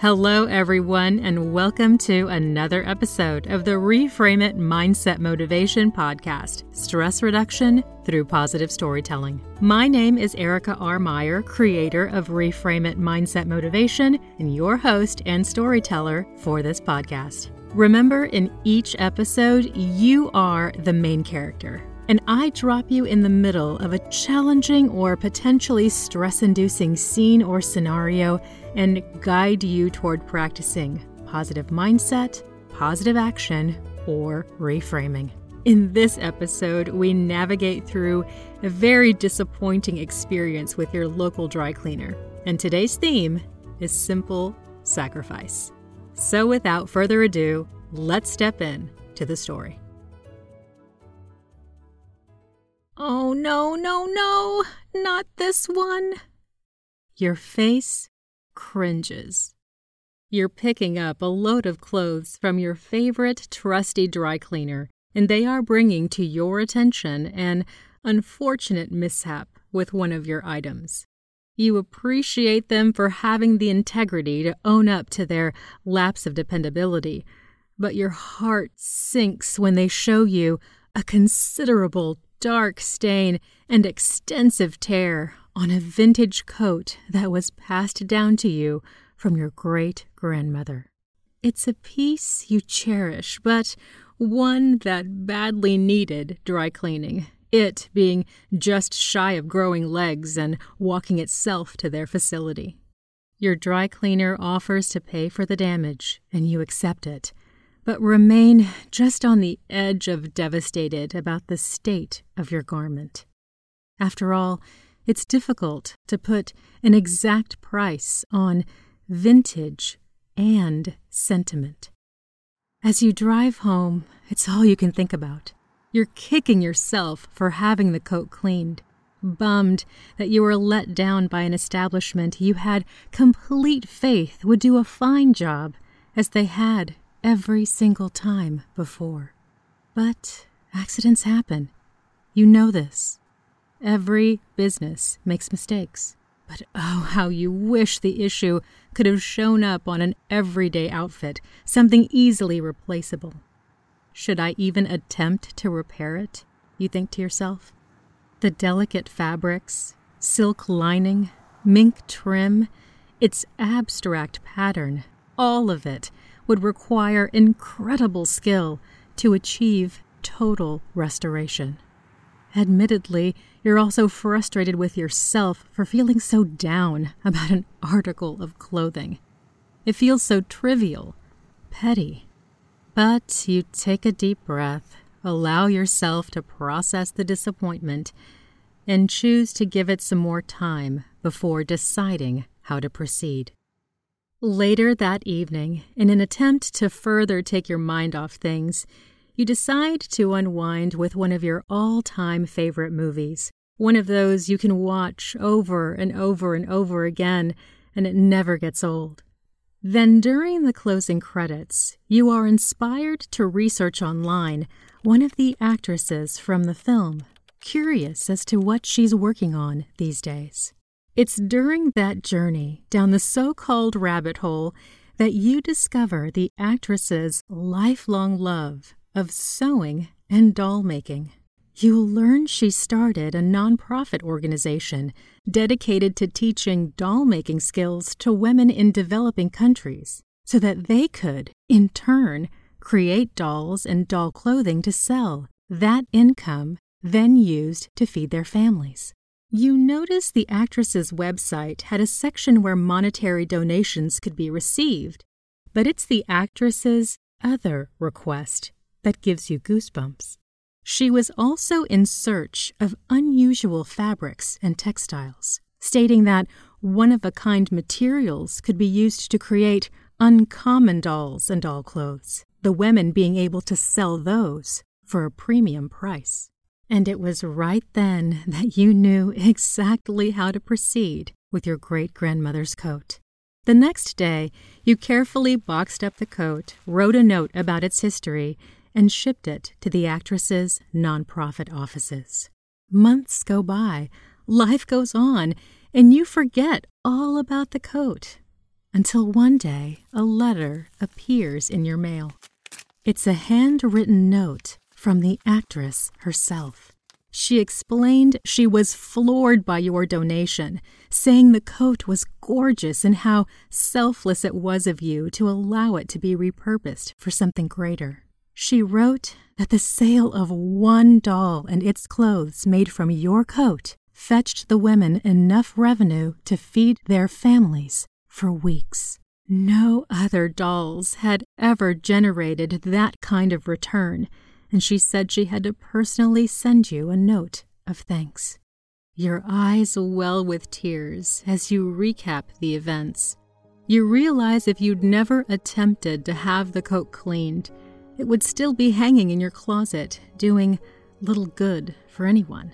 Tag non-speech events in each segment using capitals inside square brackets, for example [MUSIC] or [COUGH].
Hello, everyone, and welcome to another episode of the Reframe It Mindset Motivation Podcast Stress Reduction through Positive Storytelling. My name is Erica R. Meyer, creator of Reframe It Mindset Motivation, and your host and storyteller for this podcast. Remember, in each episode, you are the main character and I drop you in the middle of a challenging or potentially stress inducing scene or scenario and guide you toward practicing positive mindset, positive action, or reframing. In this episode, we navigate through a very disappointing experience with your local dry cleaner, and today's theme is simple sacrifice. So, without further ado, let's step in to the story. Oh, no, no, no, not this one. Your face cringes. You're picking up a load of clothes from your favorite trusty dry cleaner, and they are bringing to your attention an unfortunate mishap with one of your items. You appreciate them for having the integrity to own up to their lapse of dependability, but your heart sinks when they show you a considerable dark stain and extensive tear on a vintage coat that was passed down to you from your great grandmother. It's a piece you cherish, but one that badly needed dry cleaning, it being just shy of growing legs and walking itself to their facility. Your dry cleaner offers to pay for the damage, and you accept it but remain just on the edge of devastated about the state of your garment. After all, it's difficult to put an exact price on vintage and sentiment. As you drive home, it's all you can think about. You're kicking yourself for having the coat cleaned, bummed that you were let down by an establishment you had complete faith would do a fine job, as they had every single time before. But accidents happen. You know this. Every business makes mistakes. But oh, how you wish the issue could have shown up on an everyday outfit, something easily replaceable. Should I even attempt to repair it? You think to yourself. The delicate fabrics, silk lining, mink trim, its abstract pattern, all of it would require incredible skill to achieve total restoration. Admittedly, you're also frustrated with yourself for feeling so down about an article of clothing. It feels so trivial, petty. But you take a deep breath, allow yourself to process the disappointment, and choose to give it some more time before deciding how to proceed. Later that evening, in an attempt to further take your mind off things, you decide to unwind with one of your all time favorite movies. One of those you can watch over and over and over again, and it never gets old. Then, during the closing credits, you are inspired to research online one of the actresses from the film, curious as to what she's working on these days. It's during that journey down the so called rabbit hole that you discover the actress's lifelong love of sewing and doll making. You will learn she started a nonprofit organization dedicated to teaching doll making skills to women in developing countries so that they could, in turn, create dolls and doll clothing to sell. That income then used to feed their families. You notice the actress's website had a section where monetary donations could be received, but it's the actress's other request that gives you goosebumps. She was also in search of unusual fabrics and textiles, stating that one of a kind materials could be used to create uncommon dolls and doll clothes, the women being able to sell those for a premium price. And it was right then [LAUGHS] that you knew exactly how to proceed with your great grandmother's coat. The next day, you carefully boxed up the coat, wrote a note about its history, and shipped it to the actress's nonprofit offices. Months go by, life goes on, and you forget all about the coat. until one day a letter appears in your mail. It's a handwritten note from the actress herself. She explained she was floored by your donation, saying the coat was gorgeous and how selfless it was of you to allow it to be repurposed for something greater. She wrote that the sale of one doll and its clothes made from your coat fetched the women enough revenue to feed their families for weeks. No other dolls had ever generated that kind of return, and she said she had to personally send you a note of thanks. Your eyes well with tears as you recap the events. You realize if you'd never attempted to have the coat cleaned, it would still be hanging in your closet, doing little good for anyone.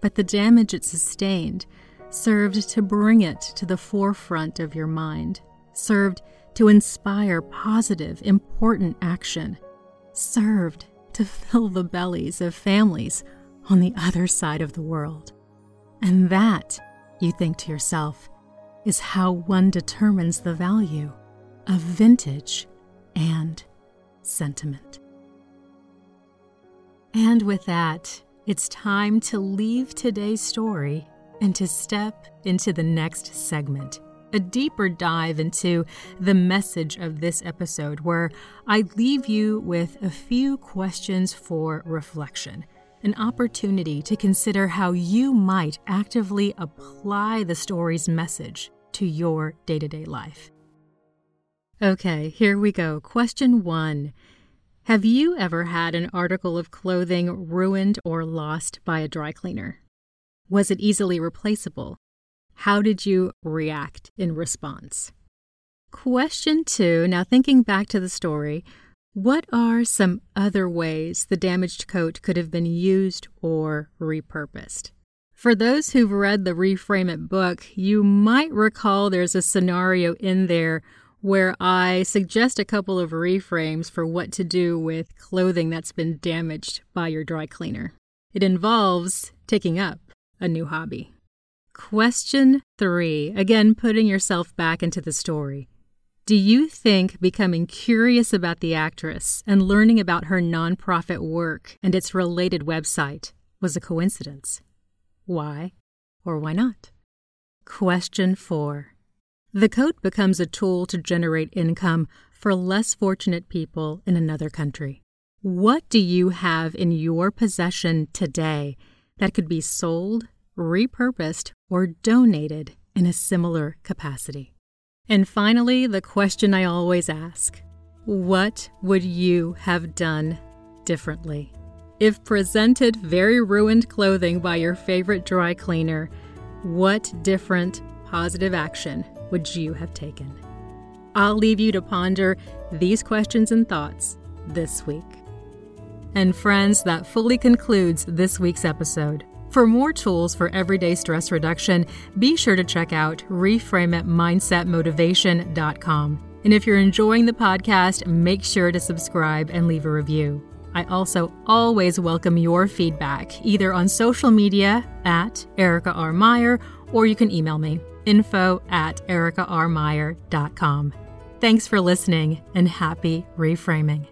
But the damage it sustained served to bring it to the forefront of your mind, served to inspire positive, important action, served to fill the bellies of families on the other side of the world. And that, you think to yourself, is how one determines the value of vintage and sentiment. And with that, it's time to leave today's story and to step into the next segment, a deeper dive into the message of this episode, where I leave you with a few questions for reflection, an opportunity to consider how you might actively apply the story's message to your day to day life. Okay, here we go. Question one Have you ever had an article of clothing ruined or lost by a dry cleaner? Was it easily replaceable? How did you react in response? Question two Now, thinking back to the story, what are some other ways the damaged coat could have been used or repurposed? For those who've read the Reframe It book, you might recall there's a scenario in there where I suggest a couple of reframes for what to do with clothing that's been damaged by your dry cleaner. It involves taking up a new hobby. Question three again, putting yourself back into the story. Do you think becoming curious about the actress and learning about her nonprofit work and its related website was a coincidence? Why or why not? Question four the coat becomes a tool to generate income for less fortunate people in another country. What do you have in your possession today that could be sold, repurposed, or donated in a similar capacity? And finally, the question I always ask What would you have done differently? If presented very ruined clothing by your favorite dry cleaner, what different positive action would you have taken? I'll leave you to ponder these questions and thoughts this week. And friends, that fully concludes this week's episode. For more tools for everyday stress reduction, be sure to check out reframeitmindsetmotivation.com. And if you're enjoying the podcast, make sure to subscribe and leave a review. I also always welcome your feedback, either on social media at Erica R. Meyer, or you can email me info at ericarmeyer.com. Thanks for listening and happy reframing.